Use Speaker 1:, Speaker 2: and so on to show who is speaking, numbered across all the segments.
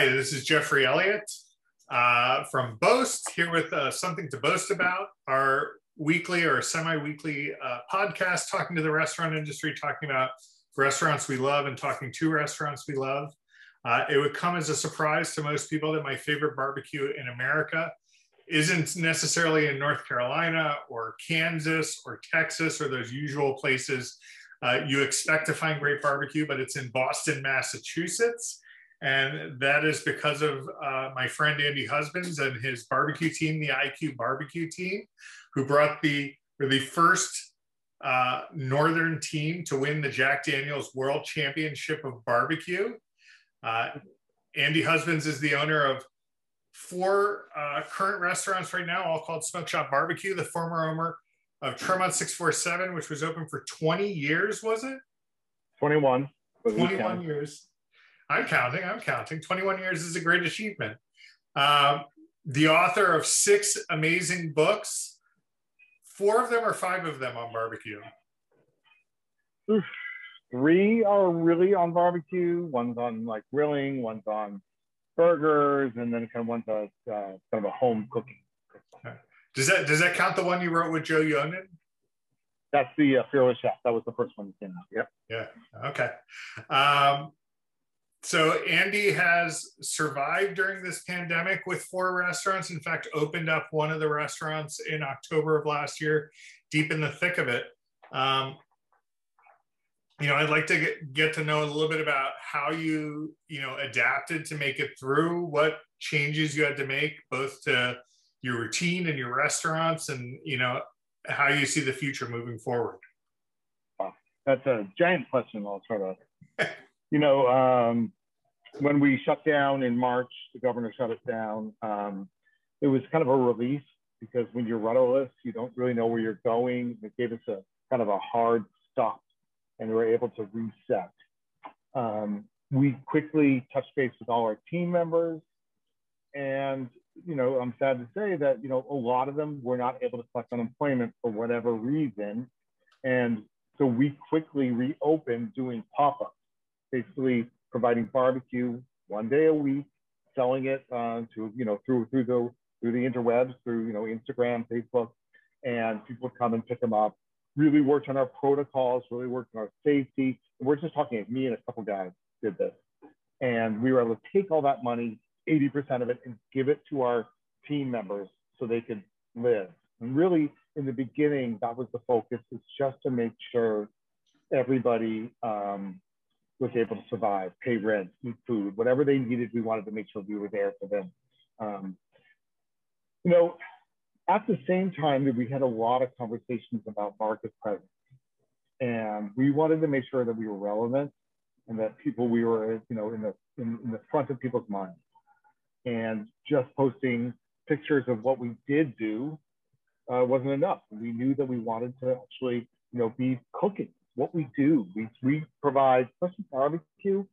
Speaker 1: Hi, this is Jeffrey Elliott uh, from Boast, here with uh, something to boast about, our weekly or semi-weekly uh, podcast talking to the restaurant industry, talking about restaurants we love and talking to restaurants we love. Uh, it would come as a surprise to most people that my favorite barbecue in America isn't necessarily in North Carolina or Kansas or Texas or those usual places uh, you expect to find great barbecue, but it's in Boston, Massachusetts. And that is because of uh, my friend Andy Husbands and his barbecue team, the iQue barbecue team, who brought the, the first uh, Northern team to win the Jack Daniels World Championship of Barbecue. Uh, Andy Husbands is the owner of four uh, current restaurants right now, all called Smoke Shop Barbecue, the former owner of Tremont 647, which was open for 20 years, was it?
Speaker 2: 21.
Speaker 1: 21 years. I'm counting, I'm counting. 21 years is a great achievement. Uh, the author of six amazing books, four of them or five of them on barbecue?
Speaker 2: Three are really on barbecue. One's on like grilling, one's on burgers, and then kind of one's a uh, kind of a home cooking.
Speaker 1: Does that does that count the one you wrote with Joe Yonan?
Speaker 2: That's the uh, Fearless Chef. That was the first one that came out. Yep.
Speaker 1: Yeah. Okay. Um, so Andy has survived during this pandemic with four restaurants. In fact, opened up one of the restaurants in October of last year, deep in the thick of it. Um, you know, I'd like to get, get to know a little bit about how you, you know, adapted to make it through, what changes you had to make, both to your routine and your restaurants, and you know, how you see the future moving forward.
Speaker 2: Wow, that's a giant question. I'll try to you know, um, when we shut down in March, the governor shut it down. Um, it was kind of a relief because when you're rudderless, you don't really know where you're going. It gave us a kind of a hard stop and we were able to reset. Um, we quickly touched base with all our team members. And, you know, I'm sad to say that, you know, a lot of them were not able to collect unemployment for whatever reason. And so we quickly reopened doing pop ups basically providing barbecue one day a week, selling it uh, to you know through through the through the interwebs, through you know Instagram, Facebook, and people would come and pick them up. Really worked on our protocols, really worked on our safety. And we're just talking me and a couple guys did this, and we were able to take all that money, 80% of it, and give it to our team members so they could live. And really, in the beginning, that was the focus, is just to make sure everybody um, was able to survive, pay rent, eat food, whatever they needed, we wanted to make sure we were there for them. Um, you know, at the same time that we had a lot of conversations about market presence. And we wanted to make sure that we were relevant and that people we were, you know, in the in, in the front of people's minds. And just posting pictures of what we did do uh, wasn't enough. We knew that we wanted to actually, you know, be cooking what we do. We, we provide, especially barbecue,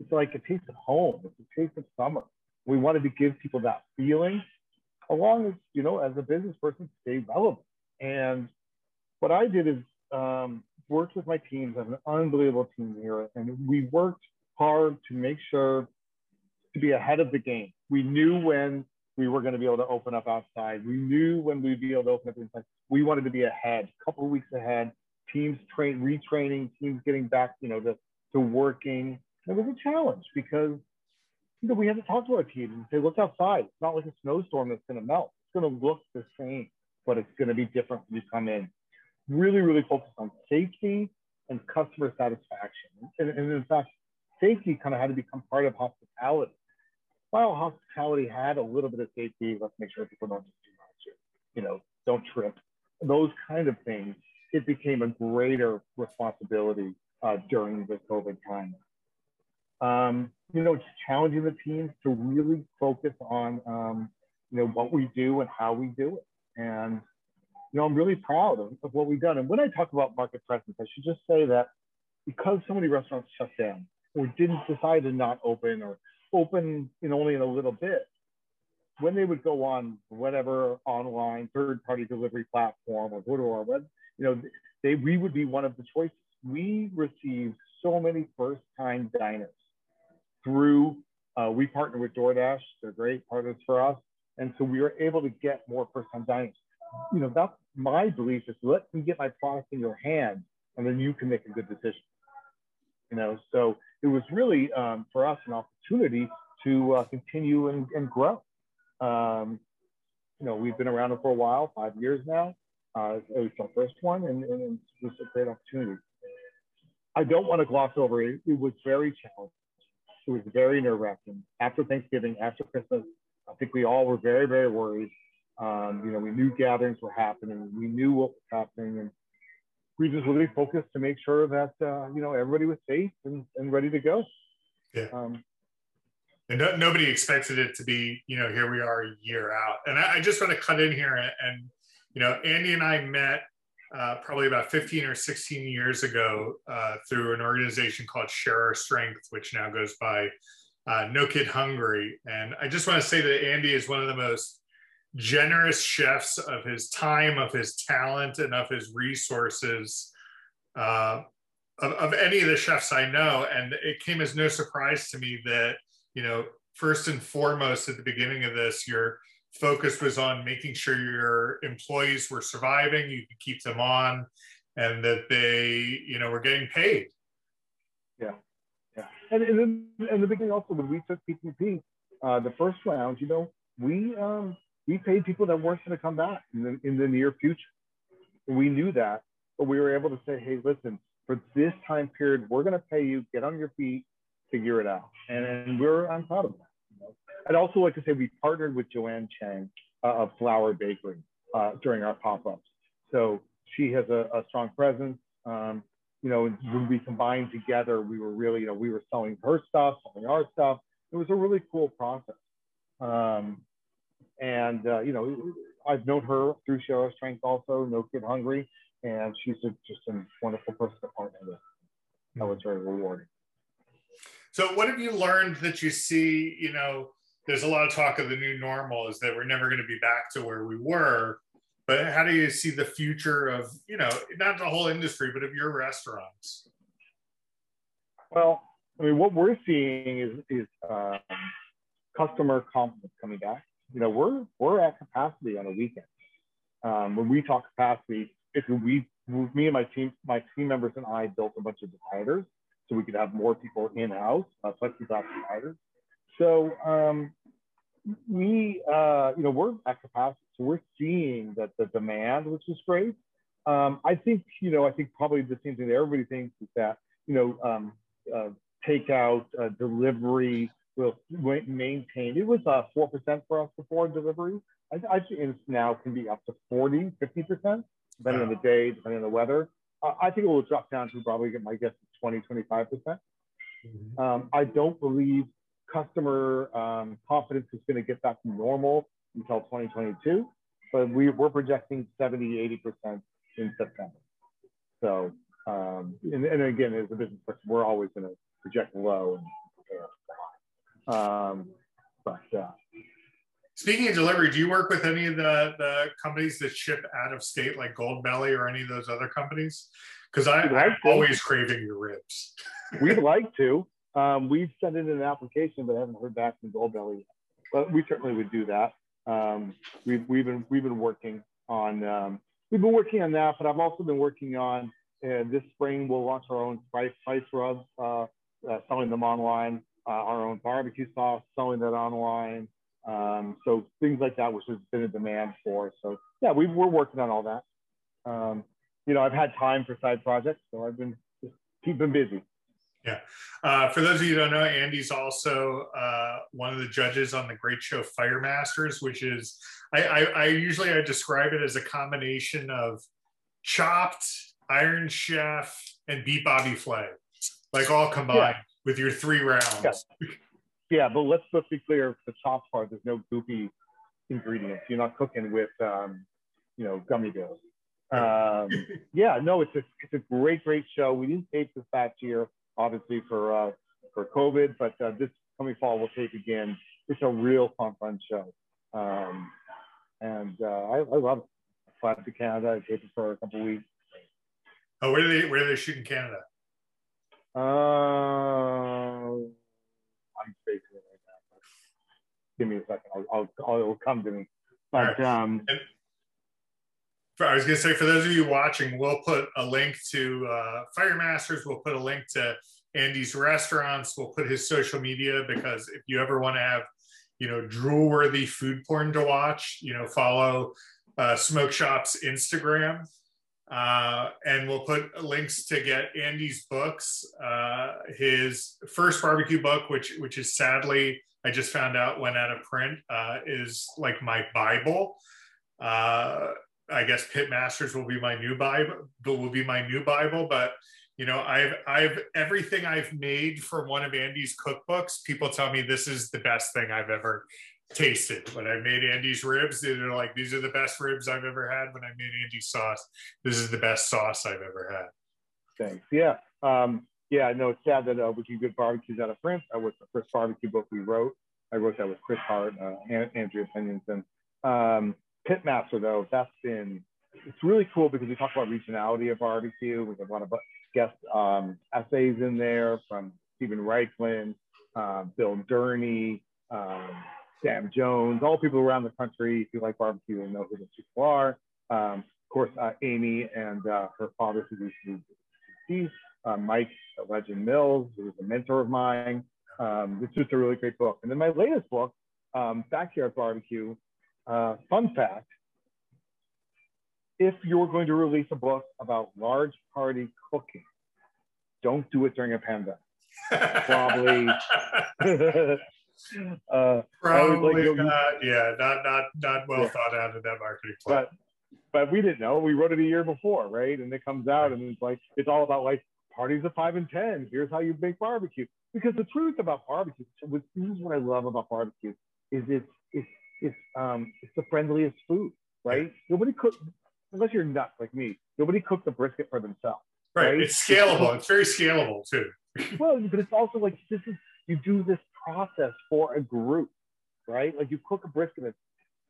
Speaker 2: it's like a taste of home. It's a taste of summer. We wanted to give people that feeling, along as, you know, as a business person, stay relevant. And what I did is um, worked with my teams. I have an unbelievable team here. And we worked hard to make sure to be ahead of the game. We knew when we were going to be able to open up outside. We knew when we'd be able to open up inside. We wanted to be ahead, a couple of weeks ahead teams train retraining, teams getting back, you know, to, to working. It was a challenge because you know we had to talk to our teams and say, look outside. It's not like a snowstorm that's going to melt. It's going to look the same, but it's going to be different when you come in. Really, really focus on safety and customer satisfaction. And, and in fact, safety kind of had to become part of hospitality. While hospitality had a little bit of safety, let's make sure people don't just do much, you know, don't trip, those kind of things it became a greater responsibility uh, during the COVID time. Um, you know, just challenging the teams to really focus on, um, you know, what we do and how we do it. And, you know, I'm really proud of, of what we've done. And when I talk about market presence, I should just say that because so many restaurants shut down or didn't decide to not open or open you know, only in a little bit, when they would go on whatever online third party delivery platform or go to our web, you know, they we would be one of the choices. We received so many first time diners through Uh, we partner with DoorDash; they're great partners for us, and so we were able to get more first-time diners. You know, that's my belief is let me get my product in your hand, and then you can make a good decision. You know, so it was really um, for us an opportunity to uh, continue and, and grow. Um, you know, we've been around for a while, five years now. Uh, it was our first one, and, and it was a great opportunity. I don't want to gloss over it. It was very challenging. It was very nerve wracking. After Thanksgiving, after Christmas, I think we all were very, very worried. Um, you know, we knew gatherings were happening. We knew what was happening, and we just really focused to make sure that uh, you know everybody was safe and, and ready to go.
Speaker 1: Yeah. Um, and no, nobody expected it to be, you know, here we are a year out. And I, I just want to cut in here and, and, you know, Andy and I met uh, probably about 15 or 16 years ago uh, through an organization called Share Our Strength, which now goes by uh, No Kid Hungry. And I just want to say that Andy is one of the most generous chefs of his time, of his talent, and of his resources uh, of, of any of the chefs I know. And it came as no surprise to me that you know, first and foremost at the beginning of this, your focus was on making sure your employees were surviving, you could keep them on, and that they, you know, were getting paid.
Speaker 2: Yeah, yeah. And, and, and the beginning also, when we took PPP, uh, the first round, you know, we um, we paid people that weren't going to come back in the, in the near future. We knew that, but we were able to say, hey, listen, for this time period, we're going to pay you, get on your feet, figure it out. And, and we're on top of that. I'd also like to say we partnered with Joanne Chang uh, of Flour Bakery uh, during our pop-ups. So she has a, a strong presence. Um, you know, when we combined together, we were really, you know, we were selling her stuff, selling our stuff. It was a really cool process. Um, and, uh, you know, I've known her through Share Our Strength also, No Kid Hungry, and she's a, just a wonderful person to partner with. That was very rewarding.
Speaker 1: So, what have you learned that you see? You know, there's a lot of talk of the new normal is that we're never going to be back to where we were. But how do you see the future of, you know, not the whole industry, but of your restaurants?
Speaker 2: Well, I mean, what we're seeing is, is um, customer confidence coming back. You know, we're we're at capacity on a weekend. Um, when we talk capacity, if we, me and my team, my team members and I built a bunch of dividers so we could have more people in house, uh, plexiglass providers. So um, we, uh, you know, we're at capacity, so we're seeing that the demand, which is great. Um, I think, you know, I think probably the same thing that everybody thinks is that, you know, um, uh, takeout, uh, delivery will maintain. It was uh, 4% for us before delivery. I, I think it's now can be up to 40, 50%, depending on the day, depending on the weather. Uh, I think it will drop down to probably, my guess, 20, 25%. percent mm-hmm. um, I don't believe customer um, confidence is going to get back to normal until 2022, but we, we're projecting 70, 80% in September. So, um, and, and, again, as a business person, we're always going to project low and um, but uh,
Speaker 1: Speaking of delivery, do you work with any of the, the companies that ship out of state, like Goldbelly or any of those other companies? Because I'm like always craving your ribs.
Speaker 2: We'd like to. Um, we've sent in an application, but I haven't heard back from Goldbelly. But we certainly would do that. Um, we've, we've been we've been working on um, we've been working on that, but I've also been working on uh, this spring we'll launch our own spice spice rubs, uh, uh, selling them online. Uh, our own barbecue sauce, selling that online. Um, so things like that, which has been a demand for. So yeah, we, we're working on all that. Um, you know, I've had time for side projects, so I've been just keeping busy.
Speaker 1: Yeah. Uh, for those of you who don't know, Andy's also uh, one of the judges on the Great Show Fire Masters, which is I, I, I, usually I describe it as a combination of Chopped, Iron Chef, and Beat Bobby Flay, like all combined yeah. with your three rounds.
Speaker 2: Yeah. Yeah, but let's let's be clear. The top part, there's no goopy ingredients. You're not cooking with, um, you know, gummy bears. Um, yeah, no, it's a it's a great great show. We didn't tape this past year, obviously for uh, for COVID, but uh, this coming fall we'll tape again. It's a real fun fun show, um, and uh, I, I love. Fly to Canada. I taped it for a couple weeks.
Speaker 1: Oh, where do they where do they shoot in Canada?
Speaker 2: Uh, I'm spacing it right now. give me a second. I'll, I'll, I'll come to me. But right. um,
Speaker 1: I was going to say, for those of you watching, we'll put a link to uh. We'll put a link to Andy's restaurants. We'll put his social media because if you ever want to have, you know, drool worthy food porn to watch, you know, follow uh, Smoke Shop's Instagram. Uh, and we'll put links to get Andy's books. Uh, his first barbecue book, which which is sadly I just found out went out of print, uh, is like my Bible. Uh, I guess Pit Masters will be my new Bible. Will be my new Bible, but you know, I've I've everything I've made from one of Andy's cookbooks. People tell me this is the best thing I've ever tasted. When I made Andy's ribs, they're like, these are the best ribs I've ever had. When I made Andy's sauce, this is the best sauce I've ever had.
Speaker 2: Thanks. Yeah. Um, yeah, know it's sad that uh, Wicked Good Barbecue's out of France. I was the first barbecue book we wrote. I wrote that with Chris Hart, uh, Andrea Pyenson. Um, Pitmaster, though, that's been, it's really cool because we talk about regionality of barbecue. We have a lot of guest um, essays in there from Steven Raichlen, uh, Bill Durney, um, Sam Jones, all people around the country. If you like barbecue, and know who those people are. Um, of course, uh, Amy and uh, her father, who used to be uh, Mike Legend Mills, who was a mentor of mine. Um, it's just a really great book. And then my latest book, um, Backyard Barbecue. Uh, fun fact: if you're going to release a book about large party cooking, don't do it during a pandemic. Probably.
Speaker 1: uh, Probably like, not. Yeah, not not not well yeah. thought out in that marketing
Speaker 2: plan. But but we didn't know. We wrote it a year before, right? And it comes out, and it's like it's all about like parties of five and ten. Here's how you make barbecue. Because the truth about barbecue, this is what I love about barbecue, is it's it's it's um it's the friendliest food, right? Nobody cooks unless you're nuts like me. Nobody cooks a brisket for themselves.
Speaker 1: Right. right? It's scalable. It's very scalable too.
Speaker 2: well, but it's also like this is you do this process for a group, right? Like you cook a brisket, a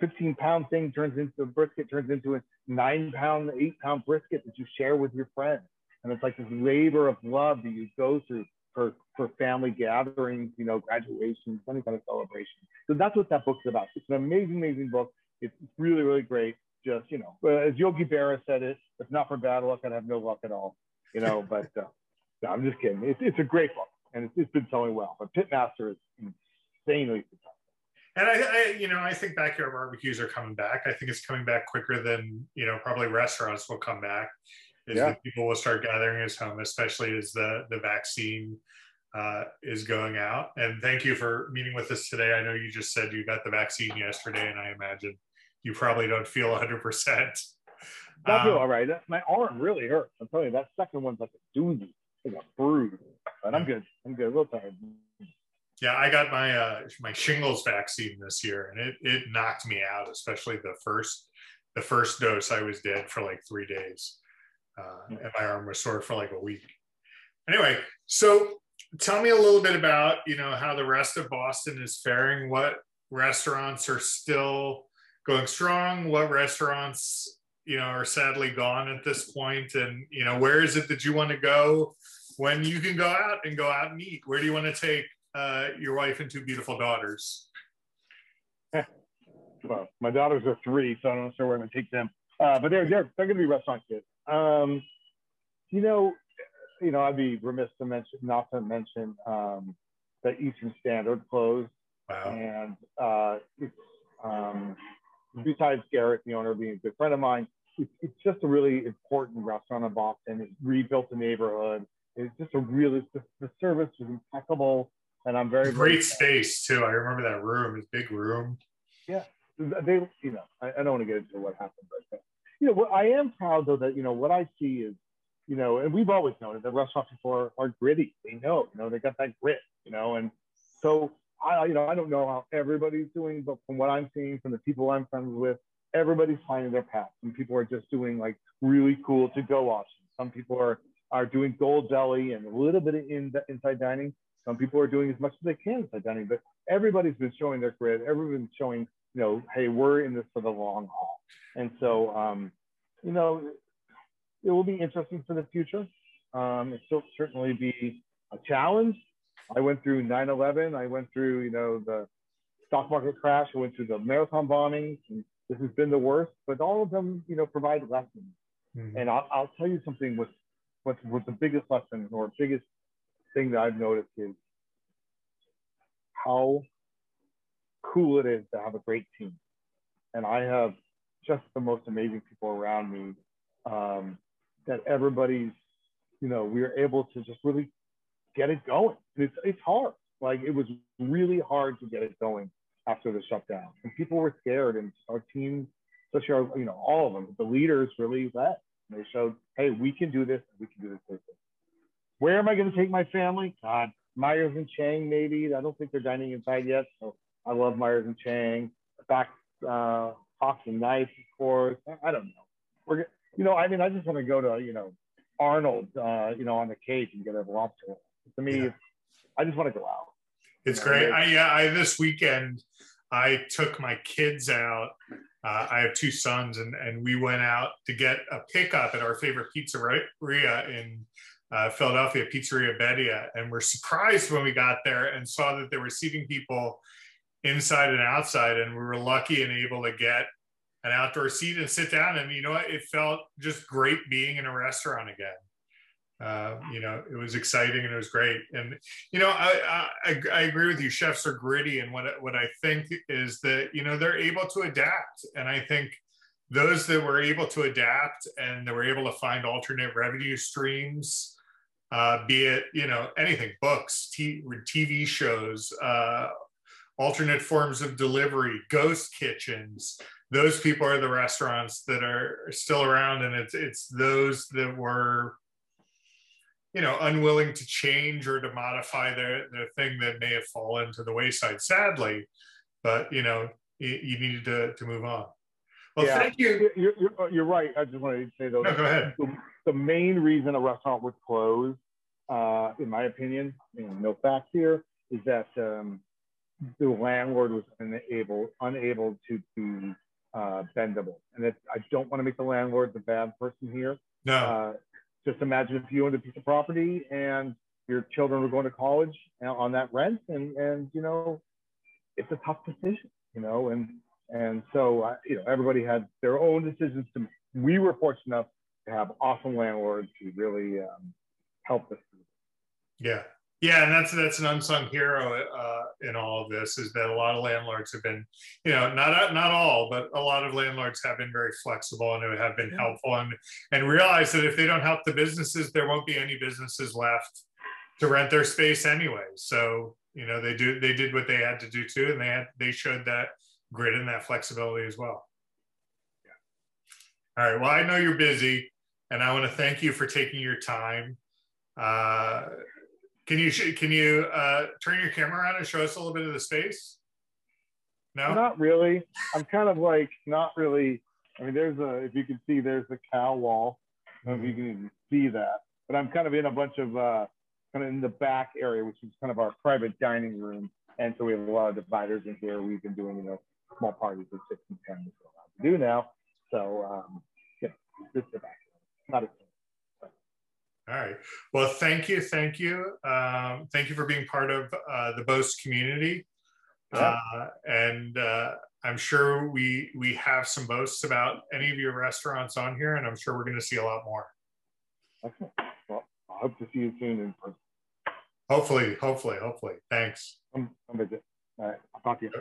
Speaker 2: 15 pound thing turns into a brisket, turns into a nine pound, eight pound brisket that you share with your friends. And it's like this labor of love that you go through for, for family gatherings, you know, graduations, any kind of celebration. So that's what that book's about. It's an amazing, amazing book. It's really, really great. Just, you know, as Yogi Berra said it, if not for bad luck, I'd have no luck at all, you know, but uh, no, I'm just kidding. It's, it's a great book and it's, it's been selling well, but Pitmaster is insanely successful.
Speaker 1: And I, I, you know, I think backyard barbecues are coming back. I think it's coming back quicker than, you know, probably restaurants will come back is yeah. that people will start gathering at home, especially as the, the vaccine uh, is going out. And thank you for meeting with us today. I know you just said you got the vaccine yesterday, and I imagine you probably don't feel 100%.
Speaker 2: I feel um, all right. My arm really hurts. I'm telling you, that second one's like a doozy, like a bruise. But I'm good. I'm good. A little tired.
Speaker 1: Yeah, I got my uh, my shingles vaccine this year, and it it knocked me out. Especially the first the first dose, I was dead for like three days, uh, and my arm was sore for like a week. Anyway, so tell me a little bit about you know how the rest of Boston is faring. What restaurants are still going strong? What restaurants you know are sadly gone at this point? And you know where is it that you want to go when you can go out and go out and eat? Where do you want to take uh, your wife and two beautiful daughters?
Speaker 2: well, my daughters are three, so I don't know where I'm going to take them. Uh, but they're they're they're going to be restaurant kids. Um, you know, you know, I'd be remiss to mention not to mention um, that Eastern Standard closed, wow. and uh, it's um, besides Garrett, the owner, being a good friend of mine, it's, it's just a really important restaurant in Boston. It rebuilt the neighborhood. It's just a really the, the service was impeccable, and I'm very
Speaker 1: great space too. I remember that room, his big room.
Speaker 2: Yeah, they, you know, I, I don't want to get into what happened, but you know, what I am proud though that you know what I see is you know, and we've always known that restaurant people are, gritty. They know, you know, they got that grit, you know, and so I, you know, I don't know how everybody's doing, but from what I'm seeing from the people I'm friends with, everybody's finding their path. Some people are just doing like really cool to go options. Some people are are doing Goldbelly and a little bit of in, inside dining. Some people are doing as much as they can inside dining, but everybody's been showing their grit. Everybody's showing, you know, hey, we're in this for the long haul. And so, um, you know, it will be interesting for the future. Um, it will certainly be a challenge. I went through 9/11. I went through, you know, the stock market crash. I went through the marathon bombings, and this has been the worst. But all of them, you know, provide lessons. Mm-hmm. And I'll, I'll, tell you something. What's what's what's the biggest lesson or biggest thing that I've noticed is how cool it is to have a great team. And I have just the most amazing people around me um, that everybody's, you know, we are able to just really get it going. And it's, it's hard. Like it was really hard to get it going after the shutdown. And people were scared and our team, especially our, you know, all of them, the leaders really led. They showed, hey, we can do this. We can do this. Where am I going to take my family? God, Myers and Chang, maybe. I don't think they're dining inside yet. So I love Myers and Chang. Back uh, Hawks and Knights, of course. I don't know. We're, you know, I mean, I just want to go to, you know, Arnold, uh, you know, on the Cape and get a lobster. To me, yeah. I just want to go out.
Speaker 1: It's great. I, yeah, I this weekend I took my kids out. Uh, I have two sons, and and we went out to get a pickup at our favorite pizzeria in uh, Philadelphia, Pizzeria Beddia, and we're surprised when we got there and saw that they were seating people inside and outside, and we were lucky and able to get an outdoor seat and sit down. And you know what? It felt just great being in a restaurant again. Uh, you know, it was exciting and it was great. And you know, I, I, I agree with you. Chefs are gritty, and what what I think is that you know they're able to adapt. And I think those that were able to adapt and that were able to find alternate revenue streams, uh, be it you know anything, books, TV shows, uh, alternate forms of delivery, ghost kitchens. Those people are the restaurants that are still around, and it's it's those that were you know unwilling to change or to modify their the thing that may have fallen to the wayside sadly but you know you, you needed to, to move on well yeah. thank you
Speaker 2: you're, you're, you're, right i just wanted to say though
Speaker 1: no, go ahead.
Speaker 2: The, the, main reason a restaurant would close uh, in my opinion no facts here is that um, the landlord was unable unable to be uh, bendable. And it, i don't want to make the landlord the bad person here.
Speaker 1: No.
Speaker 2: Uh, just imagine if you owned a piece of property and your children were going to college on that rent and and you know it's a tough decision you know and and so uh, you know everybody had their own decisions to make. we were fortunate enough to have awesome landlords who really um, helped us
Speaker 1: yeah yeah, and that's that's an unsung hero uh, in all of this is that a lot of landlords have been, you know, not not all, but a lot of landlords have been very flexible and have been helpful and and realize that if they don't help the businesses, there won't be any businesses left to rent their space anyway. So you know they do they did what they had to do too, and they had they showed that grit and that flexibility as well. Yeah. All right. Well, I know you're busy, and I want to thank you for taking your time. Uh, can you can you uh, turn your camera around and show us a little bit of the space? No,
Speaker 2: not really. I'm kind of like not really. I mean, there's a if you can see, there's the cow wall. I don't know if you can even see that, but I'm kind of in a bunch of uh, kind of in the back area, which is kind of our private dining room. And so we have a lot of dividers in here. We've been doing, you know, small parties of six and ten, which we're allowed to do now. So, um, yeah, is the back. Not a
Speaker 1: all right. Well, thank you. Thank you. Um, thank you for being part of uh, the Boast community. Yeah. Uh, and uh, I'm sure we we have some boasts about any of your restaurants on here, and I'm sure we're going to see a lot more.
Speaker 2: Excellent. Well, I hope to see you soon in person.
Speaker 1: Hopefully, hopefully, hopefully. Thanks.
Speaker 2: Come, come visit. All right. I'll talk to you.